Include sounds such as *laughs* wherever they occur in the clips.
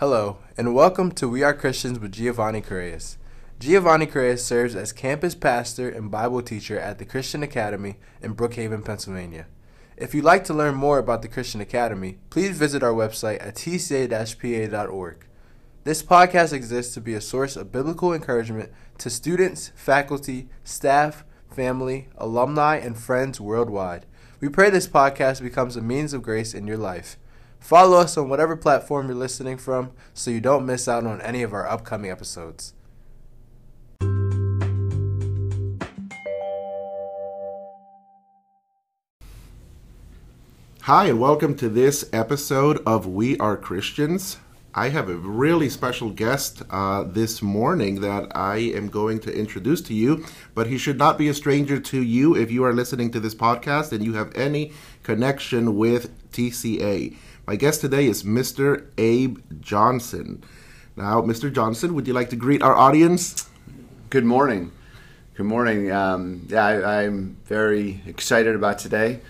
Hello, and welcome to We Are Christians with Giovanni Coreas. Giovanni Coreas serves as campus pastor and Bible teacher at the Christian Academy in Brookhaven, Pennsylvania. If you'd like to learn more about the Christian Academy, please visit our website at tca-pa.org. This podcast exists to be a source of biblical encouragement to students, faculty, staff, family, alumni, and friends worldwide. We pray this podcast becomes a means of grace in your life. Follow us on whatever platform you're listening from so you don't miss out on any of our upcoming episodes. Hi, and welcome to this episode of We Are Christians. I have a really special guest uh, this morning that I am going to introduce to you, but he should not be a stranger to you if you are listening to this podcast and you have any connection with TCA. My guest today is Mr. Abe Johnson. Now, Mr. Johnson, would you like to greet our audience? Good morning. Good morning. Um, yeah, I, I'm very excited about today.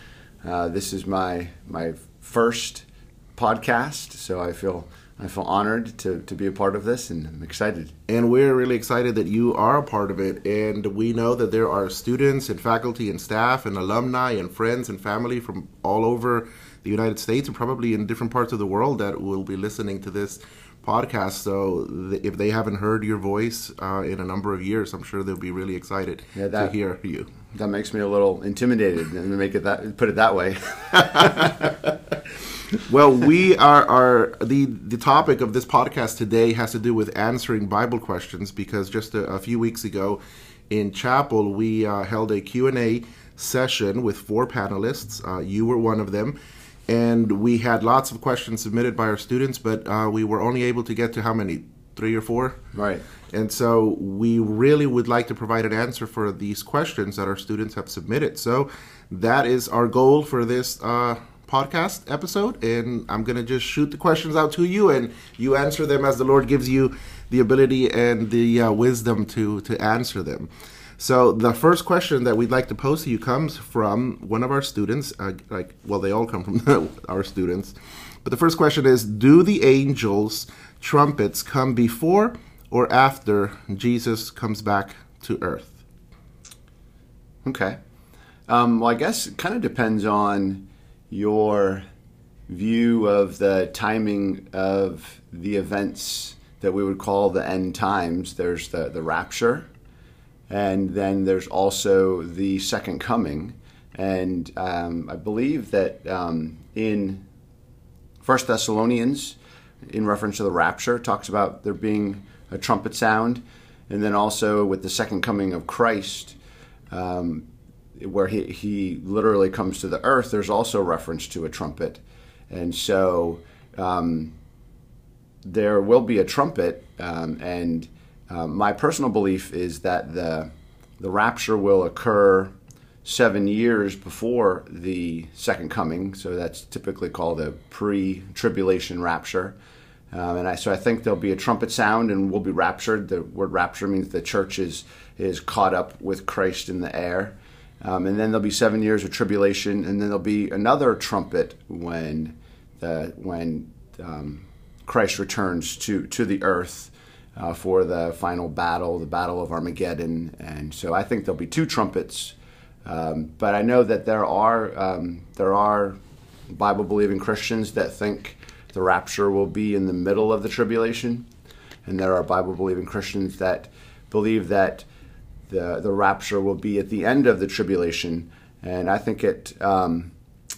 Uh, this is my my first podcast, so I feel I feel honored to, to be a part of this, and I'm excited. And we're really excited that you are a part of it. And we know that there are students and faculty and staff and alumni and friends and family from all over the United States and probably in different parts of the world that will be listening to this podcast. So if they haven't heard your voice uh, in a number of years, I'm sure they'll be really excited Yeah, that- to hear you. That makes me a little intimidated, and make it that put it that way. *laughs* Well, we are, are the the topic of this podcast today has to do with answering Bible questions because just a, a few weeks ago in chapel we uh, held a Q&A session with four panelists. Uh, you were one of them. And we had lots of questions submitted by our students, but uh, we were only able to get to how many? Three or four? right. And so we really would like to provide an answer for these questions that our students have submitted. So that is our goal for this uh, podcast episode. And I'm going to just shoot the questions out to you and you answer them as the Lord gives you the ability and the uh, wisdom to, to answer them. So the first question that we'd like to pose to you comes from one of our students. Uh, like, well, they all come from *laughs* our students. But the first question is Do the angels' trumpets come before or after Jesus comes back to earth? Okay. Um, well, I guess it kind of depends on your view of the timing of the events that we would call the end times. There's the, the rapture, and then there's also the second coming. And um, I believe that um, in First Thessalonians, in reference to the rapture, talks about there being a trumpet sound, and then also with the second coming of Christ, um, where he, he literally comes to the earth, there's also reference to a trumpet. And so um, there will be a trumpet, um, and um, my personal belief is that the, the rapture will occur seven years before the second coming. So that's typically called a pre tribulation rapture. Um, and I, so I think there'll be a trumpet sound and we'll be raptured. The word rapture means the church is, is caught up with Christ in the air. Um, and then there'll be seven years of tribulation, and then there'll be another trumpet when the when um, Christ returns to to the earth uh, for the final battle, the battle of Armageddon. And so I think there'll be two trumpets. Um, but I know that there are um, there are Bible believing Christians that think the rapture will be in the middle of the tribulation, and there are Bible believing Christians that believe that the the rapture will be at the end of the tribulation. And I think it um,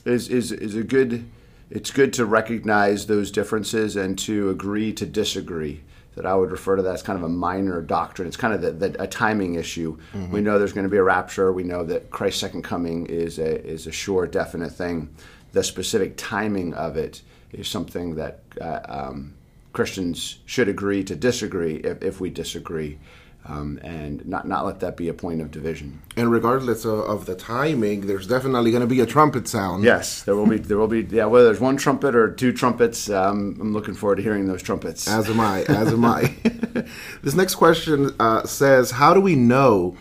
is is is a good. It's good to recognize those differences and to agree to disagree. That I would refer to that as kind of a minor doctrine. It's kind of the, the, a timing issue. We know there's going to be a rapture. We know that Christ's second coming is a is a sure, definite thing. The specific timing of it is something that uh, um, Christians should agree to disagree if, if we disagree, um, and not not let that be a point of division. And regardless of, of the timing, there's definitely going to be a trumpet sound. Yes, there will be there will be yeah whether there's one trumpet or two trumpets. Um, I'm looking forward to hearing those trumpets. As am I. As am I. *laughs* *laughs* this next question uh, says, "How do we know?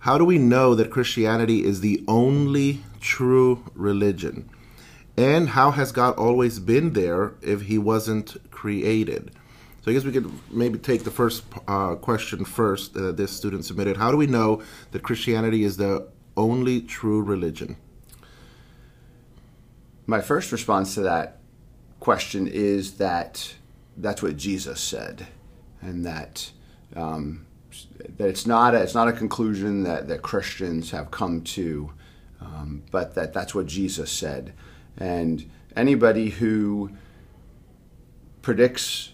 How do we know that Christianity is the only true religion? And how has God always been there if He wasn't created?" So I guess we could maybe take the first uh, question first. Uh, this student submitted: How do we know that Christianity is the only true religion? My first response to that question is that that's what Jesus said, and that um, that it's not a, it's not a conclusion that, that Christians have come to, um, but that that's what Jesus said, and anybody who predicts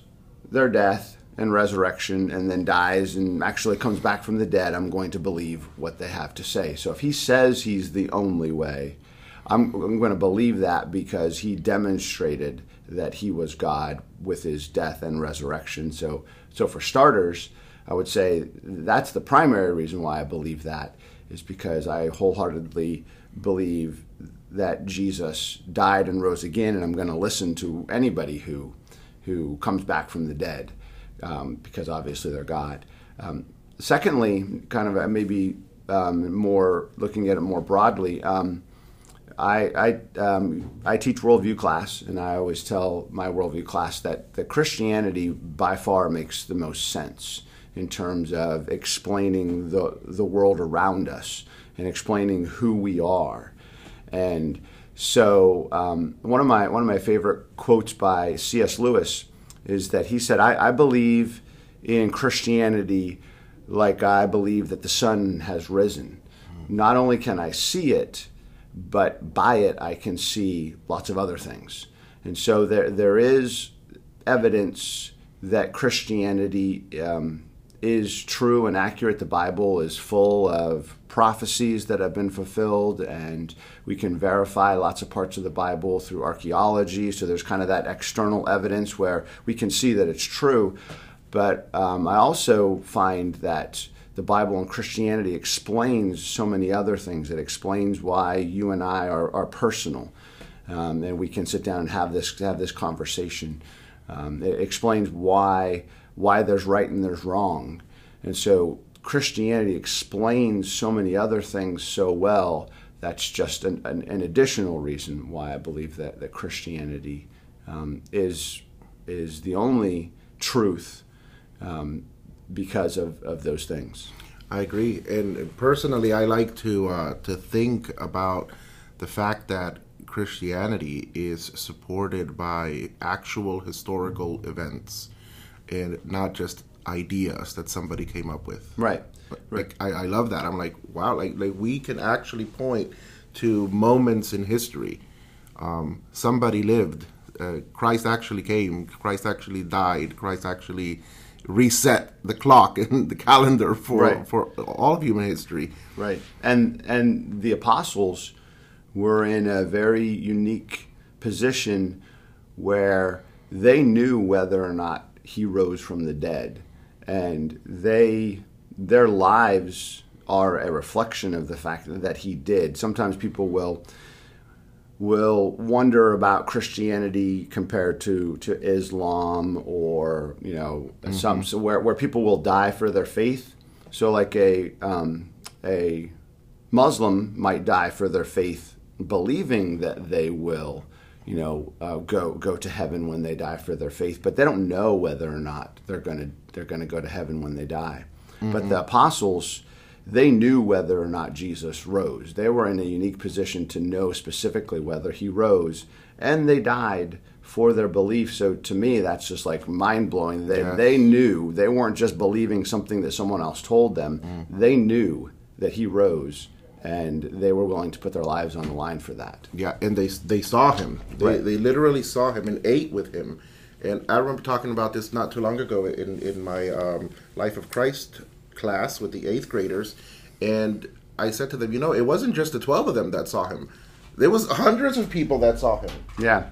their death and resurrection and then dies and actually comes back from the dead, I'm going to believe what they have to say. So if he says he's the only way, I'm, I'm going to believe that because he demonstrated that he was God with his death and resurrection. So, so for starters, I would say that's the primary reason why I believe that is because I wholeheartedly believe that Jesus died and rose again, and I'm going to listen to anybody who who comes back from the dead um, because obviously they're God. Um, secondly, kind of maybe um, more looking at it more broadly. Um, I I, um, I teach worldview class, and I always tell my worldview class that the Christianity by far makes the most sense in terms of explaining the the world around us and explaining who we are, and so um, one of my one of my favorite quotes by C.S. Lewis is that he said, I, "I believe in Christianity like I believe that the sun has risen. Not only can I see it." but by it I can see lots of other things. And so there there is evidence that Christianity um, is true and accurate. The Bible is full of prophecies that have been fulfilled, and we can verify lots of parts of the Bible through archaeology. So there's kind of that external evidence where we can see that it's true. But um, I also find that the Bible and Christianity explains so many other things. It explains why you and I are, are personal, um, and we can sit down and have this have this conversation. Um, it explains why why there's right and there's wrong, and so Christianity explains so many other things so well. That's just an, an, an additional reason why I believe that that Christianity um, is is the only truth um, because of, of those things. I agree, and personally, I like to uh, to think about the fact that Christianity is supported by actual historical events, and not just ideas that somebody came up with. Right. Like I, I love that. I'm like, wow, like like we can actually point to moments in history. Um, somebody lived. Uh, Christ actually came. Christ actually died. Christ actually reset the clock *laughs* and the calendar for Right. for all of human history. Right. And and the apostles were in a very unique position where they knew whether or not he rose from the dead and they their lives are a reflection of the fact that he did. Sometimes people will will wonder about Christianity compared to, to Islam or you know some so where, where people will die for their faith. So like a um, a Muslim might die for their faith, believing that they will you know uh, go go to heaven when they die for their faith, but they don't know whether or not they're gonna they're gonna go to heaven when they die. But the apostles they knew whether or not Jesus rose. They were in a unique position to know specifically whether he rose, and they died for their belief. So to me, that's just like mind blowing. They, Yes. they knew, they weren't just believing something that someone else told them, they knew that he rose, and they were willing to put their lives on the line for that. Yeah, and they they saw him. They Right. they literally saw him and ate with him. And I remember talking about this not too long ago in in my um, Life of Christ class with the eighth graders, and I said to them, you know, it wasn't just the twelve of them that saw him. There was hundreds of people that saw him. Yeah.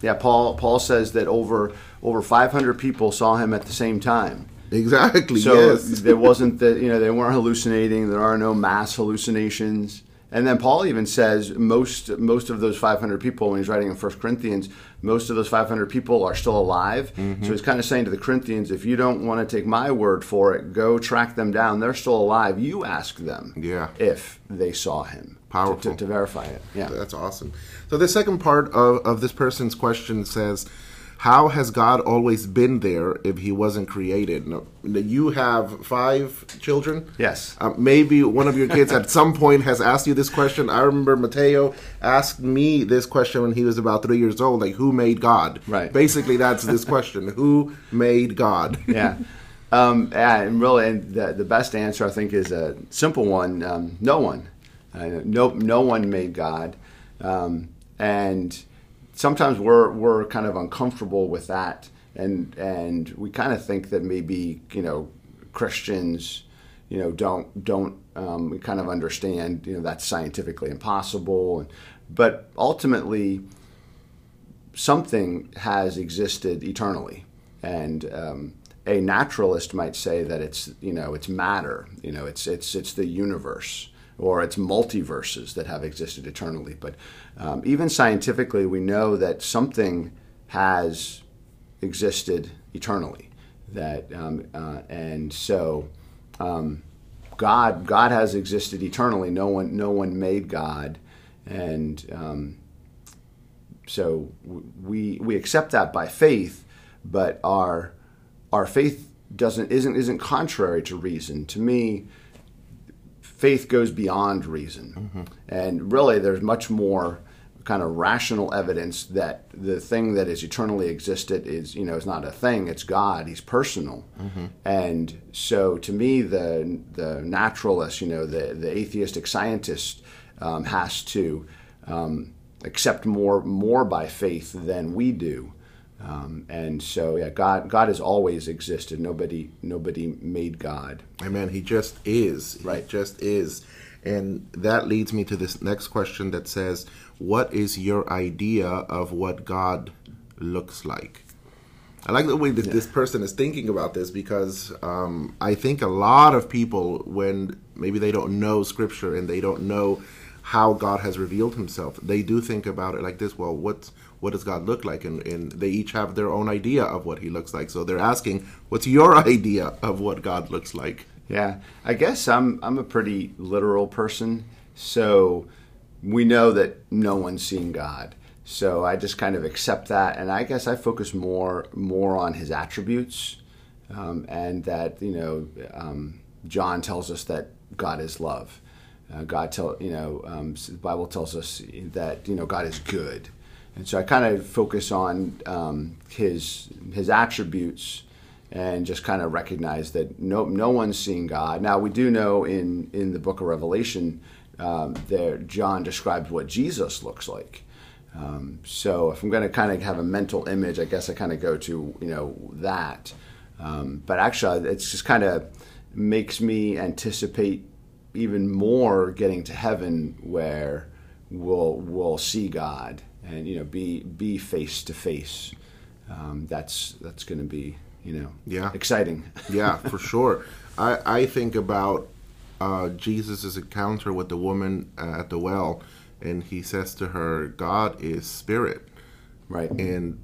Yeah, Paul Paul says that over over 500 people saw him at the same time. *laughs* Exactly. So yes. *laughs* there wasn't that you know they weren't hallucinating. There are no mass hallucinations. And then Paul even says most most of those 500 people when he's writing in 1 Corinthians, most of those 500 people are still alive. Mm-hmm. So he's kind of saying to the Corinthians, if you don't want to take my word for it, go track them down. They're still alive. You ask them Yeah. if they saw him to- Powerful. to, to verify it. Yeah. That's awesome. So the second part of, of this person's question says, how has God always been there if He wasn't created? No, you have five children. Yes. Uh, maybe one of your kids at some point has asked you this question. I remember Mateo asked me this question when he was about three years old, like, "Who made God?" Right. Basically, that's this question: Who made God? *laughs* yeah. Um, and really, and the, the best answer I think is a simple one: um, no one. Uh, no, no one made God, um, and sometimes we're we're kind of uncomfortable with that, and and we kind of think that maybe you know Christians, you know, don't don't um, we kind of understand you know that's scientifically impossible, and, but ultimately something has existed eternally, and um, a naturalist might say that it's you know it's matter, you know it's it's it's the universe or it's multiverses that have existed eternally. But um, even scientifically, we know that something has existed eternally. That um, uh, and so um, God God has existed eternally. No one no one made God, and um, so we we accept that by faith, but our our faith doesn't isn't isn't contrary to reason. To me, faith goes beyond reason, mm-hmm. and really, there's much more kind of rational evidence that the thing that is eternally existed is you know is not a thing. It's god. He's personal. Mm-hmm. and so to me the the naturalist you know the the atheistic scientist um, has to um, accept more more by faith than we do um, and so, yeah, God, God has always existed. Nobody, nobody made God. Amen. He just is. Right. He just is. And that leads me to this next question that says, "What is your idea of what God looks like?" I like the way that yeah. this person is thinking about this because um, I think a lot of people, when maybe they don't know Scripture and they don't know how God has revealed Himself, they do think about it like this. Well, what's what does God look like? And, and they each have their own idea of what he looks like. So they're asking, what's your *laughs* idea of what God looks like? Yeah, I guess I'm I'm a pretty literal person. So we know that no one's seen God. So I just kind of accept that, and I guess I focus more more on His attributes, um, and that you know um, John tells us that God is love. Uh, God tell you know um, the Bible tells us that you know God is good. And so I kind of focus on um, his his attributes and just kind of recognize that no no one's seen God. Now we do know in in the Book of Revelation um, there John describes what Jesus looks like. Um, so if I'm going to kind of have a mental image, I guess I kind of go to you know that. Um, but actually, it's just kind of makes me anticipate even more getting to heaven where we'll we'll see God and you know be be face to face. That's that's going to be you know yeah exciting. *laughs* yeah, for sure. I I think about uh, Jesus' encounter with the woman uh, at the well, and he says to her, "God is spirit." Right. And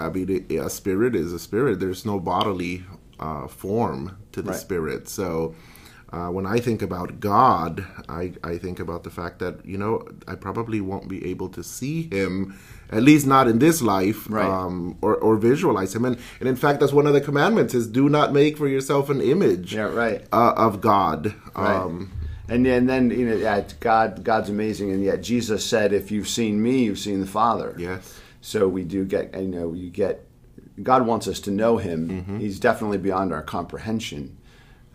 I mean, a spirit is a spirit. There's no bodily uh, form to the right. spirit. So uh, when I think about God, I, I think about the fact that, you know, I probably won't be able to see him, at least not in this life, right. um, or, or visualize him. And, and in fact, that's one of the commandments is do not make for yourself an image yeah, right. Uh, of God. Right. Um, and, and then, you know, yeah, God, God's amazing. And yet Jesus said, if you've seen me, you've seen the Father. Yes. So we do get, you know, you get, God wants us to know him. Mm-hmm. He's definitely beyond our comprehension.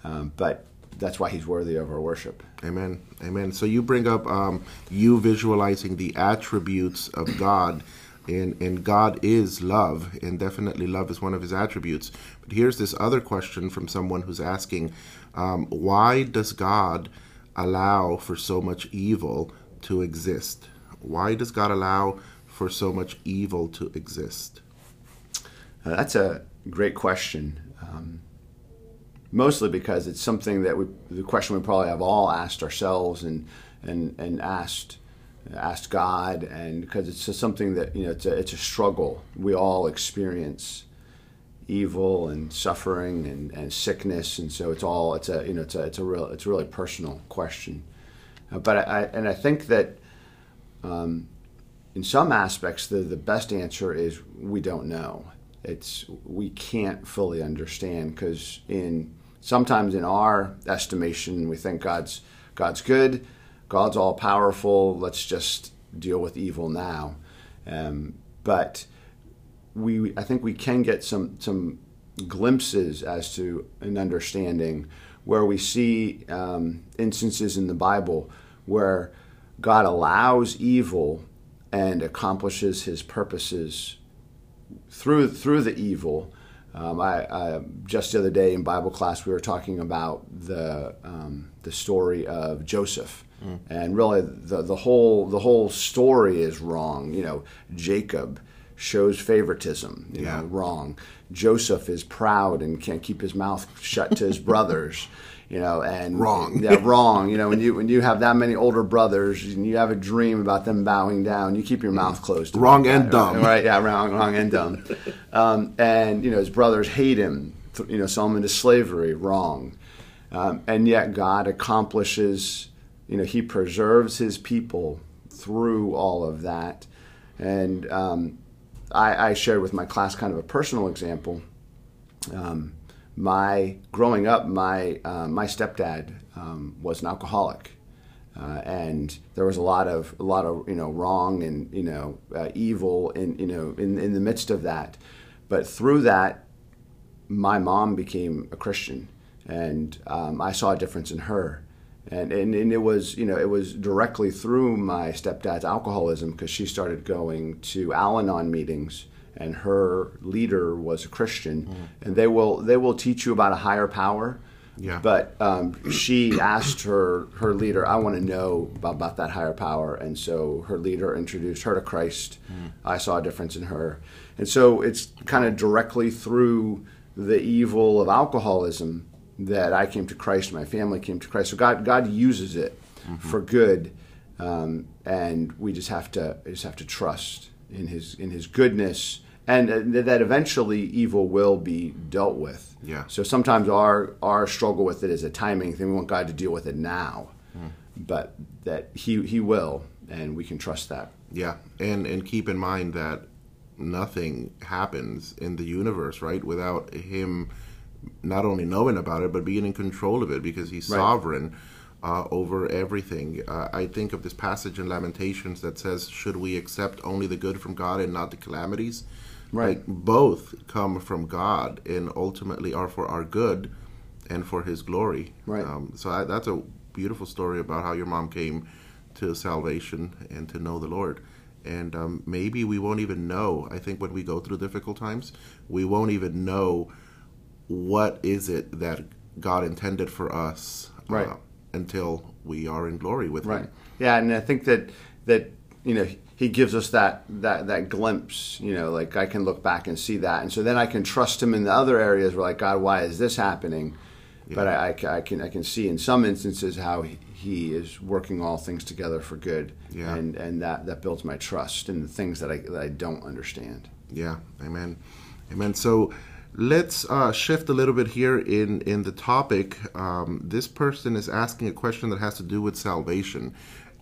Um, but that's why he's worthy of our worship. Amen. Amen. So you bring up um, you visualizing the attributes of God. And, and God is love, and definitely love is one of his attributes. But here's this other question from someone who's asking um, Why does God allow for so much evil to exist? Why does God allow for so much evil to exist? Uh, that's a great question. Um, mostly because it's something that we, the question we probably have all asked ourselves and, and, and asked, asked God, and because it's just something that, you know, it's a, it's a struggle. We all experience evil and suffering and, and sickness, and so it's all, it's a, you know, it's a, it's a real, it's a really personal question. Uh, but I, and I think that um, in some aspects, the, the best answer is we don't know. it's we can't fully understand because in sometimes in our estimation we think God's God's good, God's all powerful. Let's just deal with evil now. Um, but we I think we can get some some glimpses as to an understanding where we see um, instances in the Bible where God allows evil and accomplishes His purposes through through the evil. Um, I, I, just the other day in Bible class we were talking about the um, the story of Joseph, mm. and really the the whole the whole story is wrong. You know, Jacob shows favoritism. You yeah. know, wrong. Joseph is proud and can't keep his mouth shut to his *laughs* brothers you know, and wrong. *laughs* Yeah, wrong. You know, when you when you have that many older brothers and you have a dream about them bowing down, you keep your mouth closed. Wrong and that, dumb. Right, right? Yeah, wrong, wrong and dumb. *laughs* Um, and you know, his brothers hate him. You know, sell him into slavery. Wrong. Um, and yet God accomplishes. You know, He preserves His people through all of that. And um, I, I, shared with my class kind of a personal example. Um, my growing up, my uh, my stepdad um, was an alcoholic, uh, and there was a lot of a lot of you know wrong and you know uh, evil in you know in in the midst of that. But through that, my mom became a Christian, and um, I saw a difference in her. And, and, and it was you know it was directly through my stepdad's alcoholism because she started going to Al-Anon meetings and her leader was a Christian, mm. and they will they will teach you about a higher power. Yeah. But um, she asked her her leader, "I want to know about, about, that higher power," and so her leader introduced her to Christ. Mm. I saw a difference in her, and so it's kind of directly through the evil of alcoholism that I came to Christ. My family came to Christ. So God God uses it mm-hmm. for good, um, and we just have to just have to trust in His in His goodness and uh, that eventually evil will be dealt with. Yeah. So sometimes our our struggle with it is a timing thing. We want God to deal with it now, mm. but that He He will, and we can trust that. Yeah, and and keep in mind that nothing happens in the universe right without Him not only knowing about it but being in control of it because He's right. sovereign. Uh, over everything. Uh, I think of this passage in Lamentations that says, Should we accept only the good from God and not the calamities? Right. Like both come from God and ultimately are for our good and for His glory. Right. Um, so I, that's a beautiful story about how your mom came to salvation and to know the Lord. And um, maybe we won't even know. I think when we go through difficult times, we won't even know what is it that God intended for us. Uh, right. Until we are in glory with right. Him. Yeah, and I think that that you know he gives us that that that glimpse you know like i can look back and see that and so then i can trust him in the other areas where like god why is this happening yeah. but I, I, I, can i can see in some instances how he, he is working all things together for good yeah. and and that that builds my trust in the things that i that i don't understand yeah amen amen so let's uh, shift a little bit here in in the topic um, this person is asking a question that has to do with salvation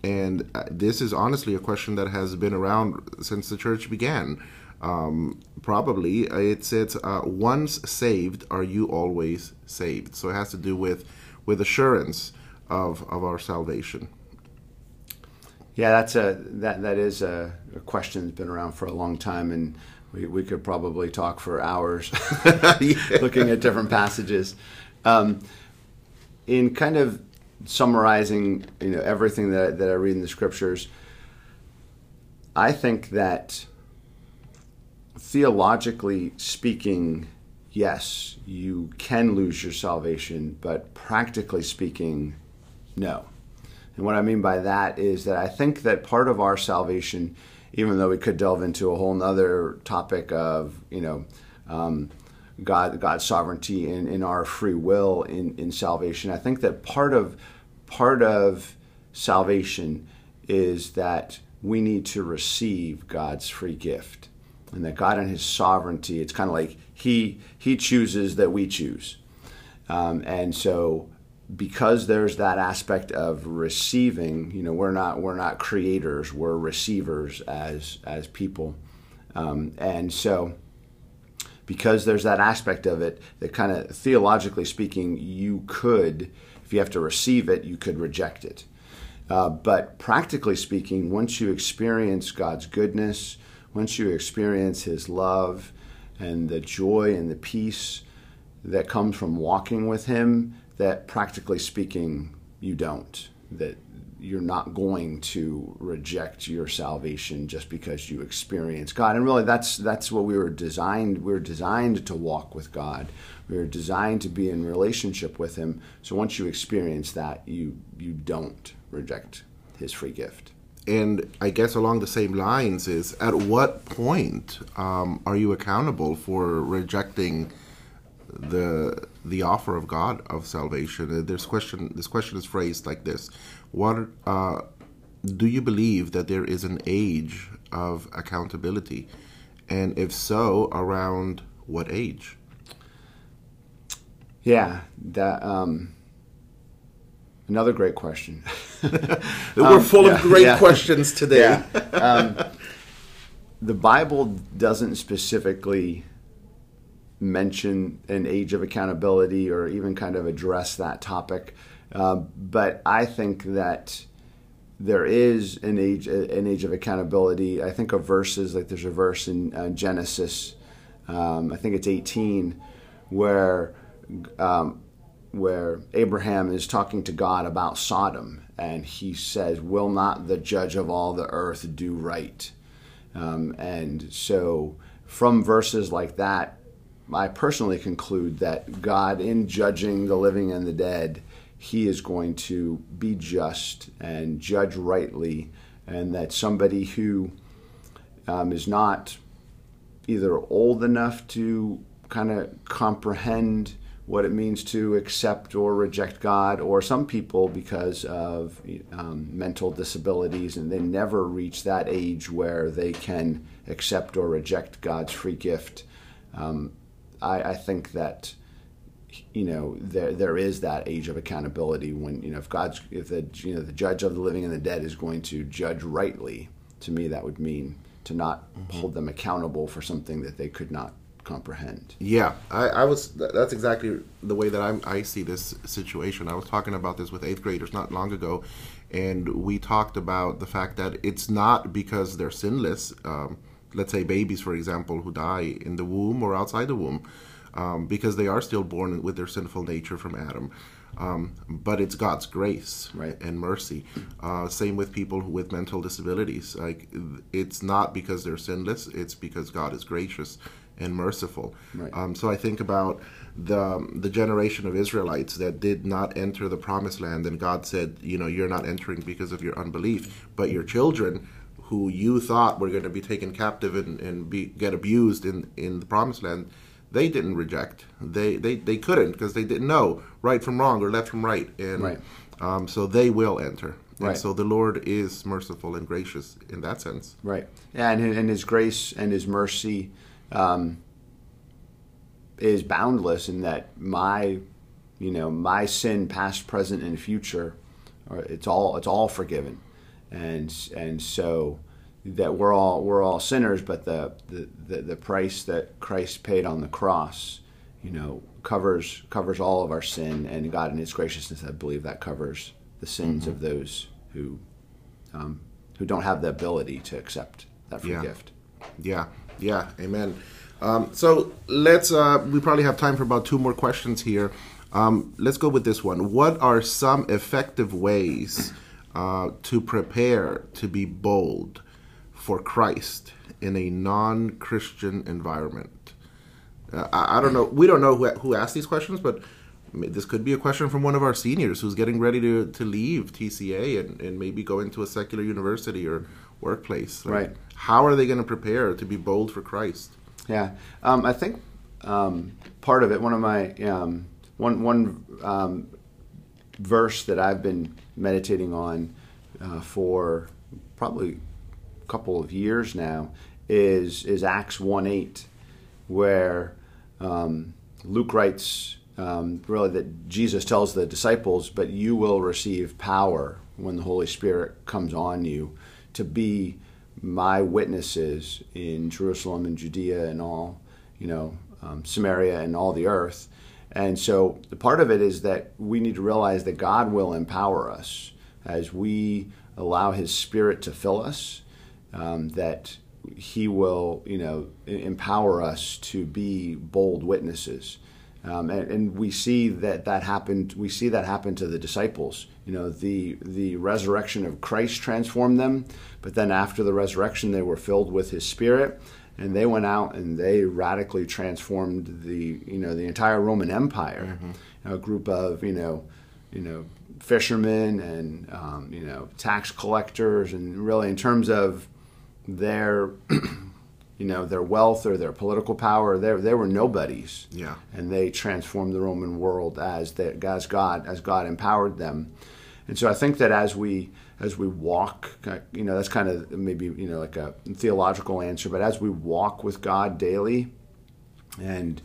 and uh, this is honestly a question that has been around since the church began. Um, probably it says, uh, once saved, are you always saved? So it has to do with with assurance of of our salvation. Yeah, that's a that that is a, a question that's been around for a long time, and we, we could probably talk for hours *laughs* *laughs* looking at different passages. Um, in kind of summarizing you know everything that, that I read in the scriptures, I think that theologically speaking, yes, you can lose your salvation, but practically speaking, no. And what I mean by that is that I think that part of our salvation, even though we could delve into a whole other topic of, you know, um, God, God's sovereignty and in our free will in, in salvation. I think that part of part of salvation is that we need to receive God's free gift, and that God and His sovereignty. It's kind of like He He chooses that we choose, um, and so because there's that aspect of receiving, you know, we're not we're not creators, we're receivers as as people, um, and so because there's that aspect of it that kind of theologically speaking, you could, if you have to receive it, you could reject it. Uh, but practically speaking, once you experience God's goodness, once you experience His love and the joy and the peace that comes from walking with Him, that practically speaking, you don't. That you're not going to reject your salvation just because you experience God. And really that's that's what we were designed we were designed to walk with God. We were designed to be in relationship with him. So once you experience that, you you don't reject his free gift. And I guess along the same lines is at what point um, are you accountable for rejecting the the offer of God of salvation? Uh, this question this question is phrased like this: What uh, do you believe that there is an age of accountability, and if so, around what age? Yeah, that. Um, another great question. *laughs* We're um, full yeah, of great yeah. questions *laughs* today. Yeah. Um, the Bible doesn't specifically mention an age of accountability or even kind of address that topic. Uh, but I think that there is an age an age of accountability. I think of verses like there's a verse in uh, Genesis, um, I think it's 18, where um, where Abraham is talking to God about Sodom, and he says, "Will not the judge of all the earth do right?" Um, and so, from verses like that, I personally conclude that God, in judging the living and the dead, He is going to be just and judge rightly, and that somebody who um, is not either old enough to kind of comprehend what it means to accept or reject God, or some people because of um, mental disabilities and they never reach that age where they can accept or reject God's free gift. Um, I, I think that you know there there is that age of accountability when you know if God's if the you know the judge of the living and the dead is going to judge rightly to me that would mean to not mm-hmm. hold them accountable for something that they could not comprehend yeah I, I was that's exactly the way that I'm, i see this situation i was talking about this with eighth graders not long ago and we talked about the fact that it's not because they're sinless um, let's say babies, for example, who die in the womb or outside the womb, um, because they are still born with their sinful nature from Adam. Um, but it's God's grace right. and mercy. Uh, same with people with mental disabilities. Like it's not because they're sinless; it's because God is gracious and merciful. Right. Um, so I think about the the generation of Israelites that did not enter the promised land, and God said, you know, you're not entering because of your unbelief, but your children who you thought were going to be taken captive and, and be, get abused in, in the promised land, they didn't reject. They they, they couldn't because they didn't know right from wrong or left from right. And right. Um, so they will enter. And right. so the Lord is merciful and gracious in that sense. Right. Yeah, and, and His grace and His mercy um, is boundless in that my, you know, my sin, past, present, and future, it's all it's all forgiven and and so that we're all we're all sinners, but the, the, the, the, price that Christ paid on the cross, you know, covers covers all of our sin, and God in His graciousness, I believe that covers the sins mm-hmm. of those who um, who don't have the ability to accept that free yeah. gift. Yeah, yeah, Amen. Um, so let's. Uh, we probably have time for about two more questions here. Um, let's go with this one. What are some effective ways? Uh, to prepare to be bold for Christ in a non Christian environment? Uh, I, I, don't know. We don't know who, who asked these questions, but this could be a question from one of our seniors who's getting ready to, to leave TCA and, and maybe go into a secular university or workplace. Like, right. How are they going to prepare to be bold for Christ? Yeah. Um, I think um, part of it, one of my, um, one, one um, verse that I've been meditating on uh, for probably a couple of years now is is Acts one eight, where um, Luke writes um, really that Jesus tells the disciples, "But you will receive power when the Holy Spirit comes on you to be my witnesses in Jerusalem and Judea and all you know um, Samaria and all the earth. And so the part of it is that we need to realize that God will empower us as we allow His Spirit to fill us. Um, that He will, you know, empower us to be bold witnesses. Um, and, and, we see that that happened. We see that happen to the disciples. You know, the the resurrection of Christ transformed them, but then after the resurrection, they were filled with His Spirit, and they went out and they radically transformed the you know the entire Roman Empire. Mm-hmm. A group of you know you know fishermen and um, you know tax collectors, and really in terms of their *clears throat* you know their wealth or their political power. They they were nobodies. Yeah, and they transformed the Roman world as the, as God as God empowered them. And so I think that as we as we walk, you know, that's kind of maybe you know like a theological answer, but as we walk with God daily, and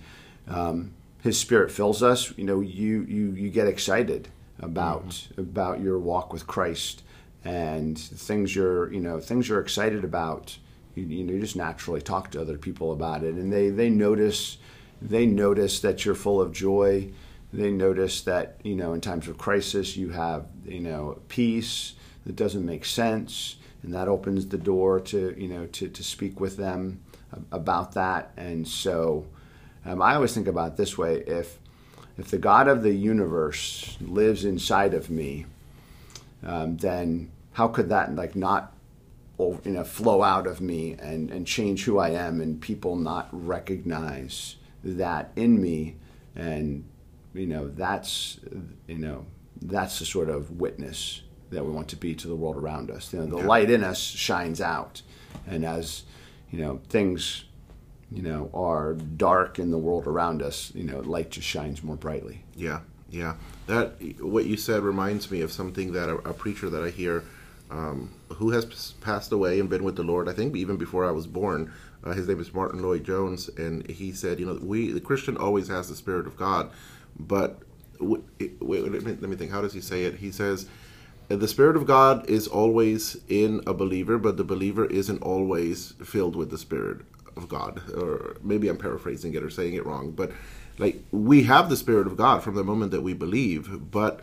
um, His Spirit fills us, you know, you you you get excited about mm-hmm. about your walk with Christ and things you're you know things you're excited about. You, you know you just naturally talk to other people about it and they they notice they notice that you're full of joy. They notice that you know in times of crisis you have you know peace that doesn't make sense and that opens the door to you know to, to speak with them about that. And so um, i always think about this way if if the god of the universe lives inside of me um, then how could that like not you know flow out of me and and change who I am and people not recognize that in me? And you know that's you know that's the sort of witness that we want to be to the world around us you know the yeah. light in us shines out and as you know things you know are dark in the world around us you know light just shines more brightly yeah yeah that what you said reminds me of something that a, a preacher that i hear um, who has passed away and been with the Lord, I think even before I was born. Uh, his name is Martyn Lloyd-Jones, and he said, you know, we the Christian always has the Spirit of God, but wait, wait, let, me, let me think. How does he say it? He says, Uh, the Spirit of God is always in a believer, but the believer isn't always filled with the Spirit of God. Or maybe I'm paraphrasing it or saying it wrong, but like we have the Spirit of God from the moment that we believe, but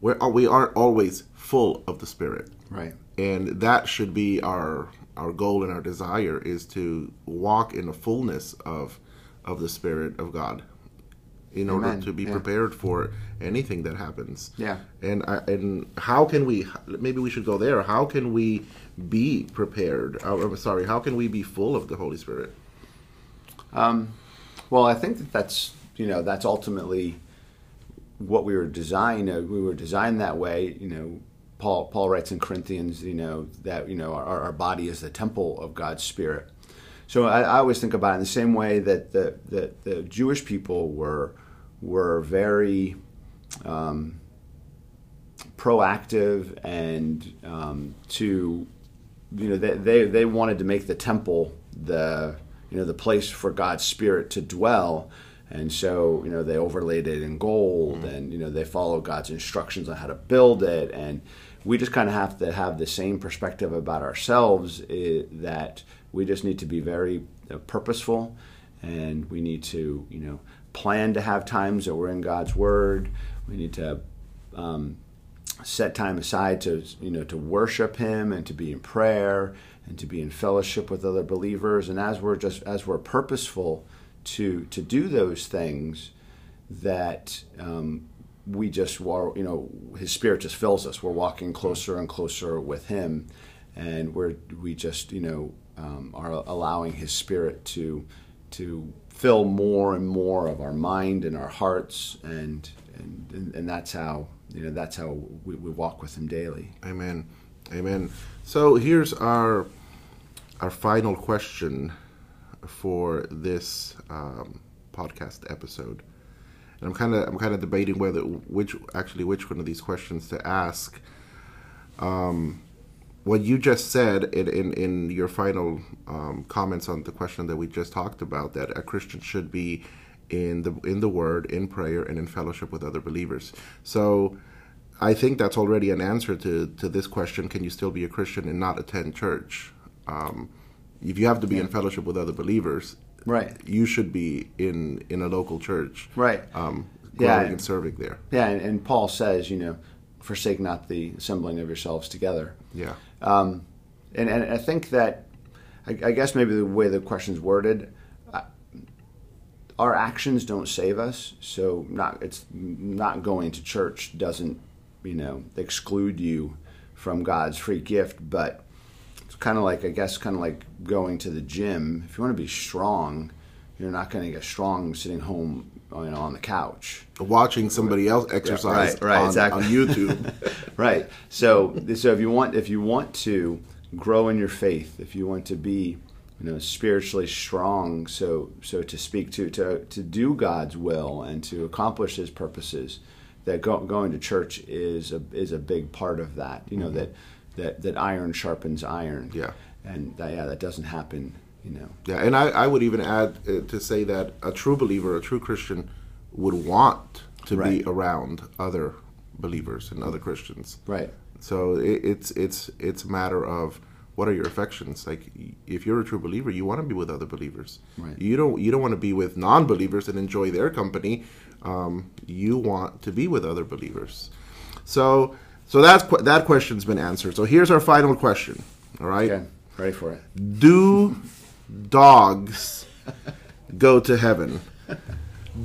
we're, we aren't always full of the Spirit. Right. And that should be our our goal and our desire is to walk in the fullness of of the Spirit of God in Amen. order to be yeah. prepared for anything that happens. Yeah. And I, and how can we? Maybe we should go there. How can we be prepared? Uh, sorry. How can we be full of the Holy Spirit? Um, well, I think that that's you know that's ultimately what we were designed. Uh, we were designed that way. You know, Paul Paul writes in Corinthians, you know, that you know our, our body is the temple of God's Spirit. So I, I always think about it in the same way that the the, the Jewish people were were very um, proactive and um, to you know they, they they wanted to make the temple the you know the place for God's Spirit to dwell and so you know they overlaid it in gold mm-hmm. and you know they follow god's instructions on how to build it and we just kind of have to have the same perspective about ourselves eh, that we just need to be very uh, purposeful and we need to you know plan to have times that we're in god's word. We need to um, set time aside to you know to worship him and to be in prayer and to be in fellowship with other believers. And as we're just as we're purposeful to to do those things that um, we just you know his spirit just fills us. We're walking closer and closer with him. And we're we just you know um, are allowing his spirit to to fill more and more of our mind and our hearts and and and that's how you know that's how we, we walk with him daily. Amen. Amen. So here's our our final question for this um, podcast episode. And I'm kind of I'm kind of debating whether which actually which one of these questions to ask. Um, what you just said in in, in your final um, comments on the question that we just talked about that a Christian should be in the in the Word, in prayer, and in fellowship with other believers. So. I think that's already an answer to, to this question: Can you still be a Christian and not attend church? Um, if you have to be yeah. in fellowship with other believers, Right. you should be in in a local church, Right. Um, Yeah. growing and serving there. Yeah, and, and Paul says, you know, forsake not the assembling of yourselves together. Yeah. Um, and, and I think that, I, I guess maybe the way the question's worded, uh, our actions don't save us. So not it's not going to church doesn't, you know, exclude you from God's free gift, but it's kind of like I guess kind of like going to the gym. If you want to be strong, you're not going to get strong sitting home, you know, on the couch. Watching somebody else exercise right, right, on, exactly. on YouTube. *laughs* right. So, so if you want, if you want to grow in your faith, if you want to be, you know, spiritually strong, so so to speak, to to to do God's will and to accomplish His purposes, that go, going to church is a is a big part of that. You know mm-hmm. that that that iron sharpens iron. Yeah. And that, yeah, that doesn't happen. You know. Yeah, and I, I would even add uh, to say that a true believer, a true Christian, would want to Right. be around other believers and other Christians. Right. So it, it's it's it's a matter of what are your affections. Like if you're a true believer, you want to be with other believers. Right. You don't you don't want to be with non-believers and enjoy their company. Um, you want to be with other believers. So so that's that question's been answered. So here's our final question. All right. Okay. Ready for it. Do dogs go to heaven?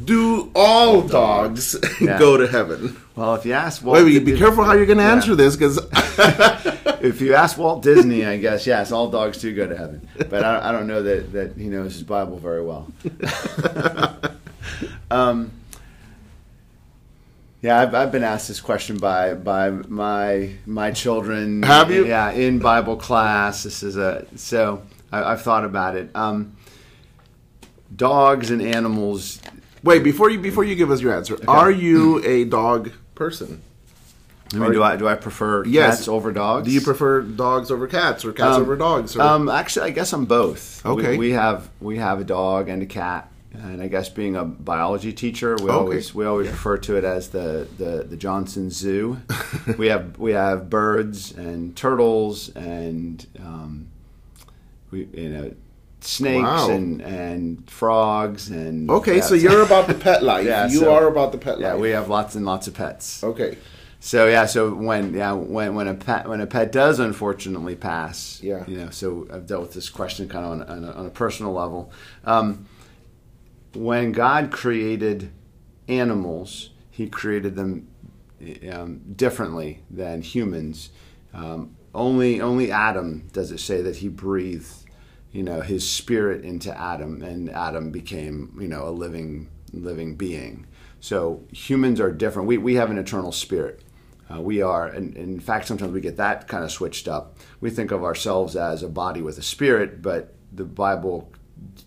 Do all dogs *laughs* Yeah. go to heaven? Well, if you ask, Walt, Wait, wait, be careful how you're going to Yeah. answer this because *laughs* if you ask Walt Disney, I guess yes, all dogs do go to heaven. But I, I don't know that, that he knows his Bible very well. *laughs* um, yeah, I've, I've been asked this question by by my my children. Have you? Yeah, in Bible class. This is a so I, I've thought about it. Um, dogs and animals. wait before you before you give us your answer. Are you a dog person? I mean, do I do I prefer Yes. cats over dogs? Do you prefer dogs over cats or cats Um, over dogs? Or, Um, actually, I guess I'm both. Okay. We, we have we have a dog and a cat, and I guess being a biology teacher, we Okay. always we always refer to it as the the, the Johnson Zoo. *laughs* we have we have birds and turtles and um, we you know snakes Wow. and and frogs and okay, so you're about the pet *laughs* life. Yeah, you so- are about the pet life. yeah we have lots and lots of pets. okay. So yeah, so when yeah when when a pet when a pet does unfortunately pass, Yeah. you know, so I've dealt with this question kind of on, on, a, on a personal level. Um, when God created animals, He created them um, differently than humans. Um, only only Adam does it say that He breathed, you know, His spirit into Adam, and Adam became you know a living living being. So humans are different. We we have an eternal spirit. Uh, we are, and, in fact, sometimes we get that kind of switched up. We think of ourselves as a body with a spirit, but the Bible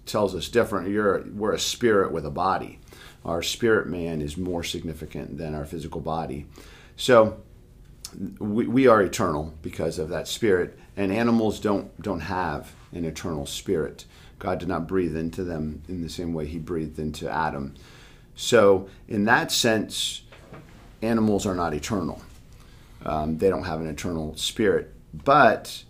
tells us different. You're we're a spirit with a body. Our spirit man is more significant than our physical body. So we, we are eternal because of that spirit, and animals don't don't have an eternal spirit. God did not breathe into them in the same way He breathed into Adam. So, in that sense, animals are not eternal. Um, they don't have an eternal spirit. But,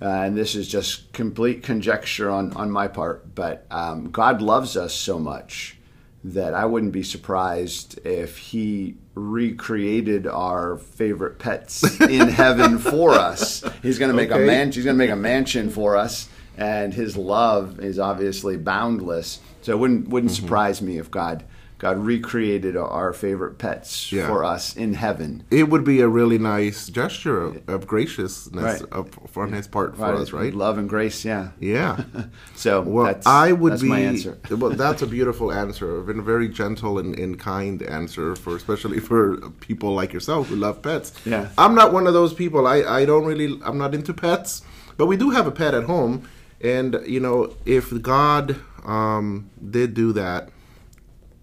uh, and this is just complete conjecture on, on my part, but um, God loves us so much that I wouldn't be surprised if He recreated our favorite pets in *laughs* heaven for us. He's going to make Okay. a man. He's going to make a mansion for us, and His love is obviously boundless. So it wouldn't wouldn't Mm-hmm. surprise me if God God recreated our favorite pets Yeah. for us in heaven. It would be a really nice gesture of, of graciousness Right. of, on his part for us, right? Love and grace, yeah. Yeah. *laughs* So Well, that's, I would that's be. my answer. *laughs* well, that's a *laughs* beautiful answer. A very gentle and, and kind answer for, especially for people like yourself who love pets. Yeah. I'm not one of those people. I, I don't really. I'm not into pets, but we do have a pet at home, and you know, if God um, did do that,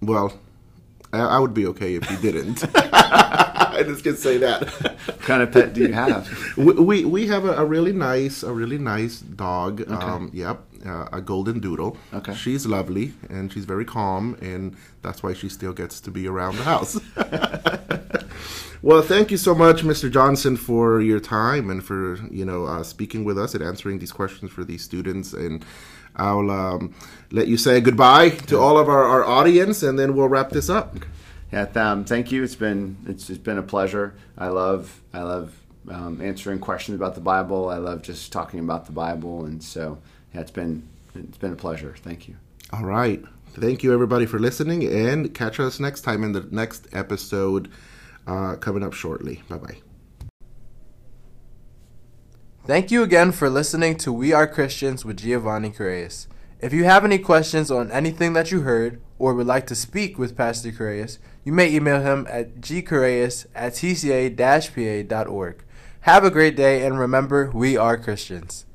well, I, I would be okay if He didn't. *laughs* I just can say that. What kind of pet do you have? *laughs* we, we we have a, a really nice a really nice dog. Um, yep, uh, a golden doodle. Okay. she's lovely and she's very calm, and that's why she still gets to be around the house. *laughs* Well, thank you so much, Mr. Johnson, for your time and for you know uh, speaking with us and answering these questions for these students. And I'll um, let you say goodbye to all of our, our audience, and then we'll wrap this up. Yeah, um, thank you. It's been it's, it's been a pleasure. I love I love um, answering questions about the Bible. I love just talking about the Bible, and so yeah, it's been it's been a pleasure. Thank you. All right. Thank you, everybody, for listening, and catch us next time in the next episode uh, coming up shortly. Bye bye. Thank you again for listening to We Are Christians with Giovanni Coreas. If you have any questions on anything that you heard or would like to speak with Pastor Coreas, you may email him at gcoreas at tca-pa.org. Have a great day and remember, we are Christians.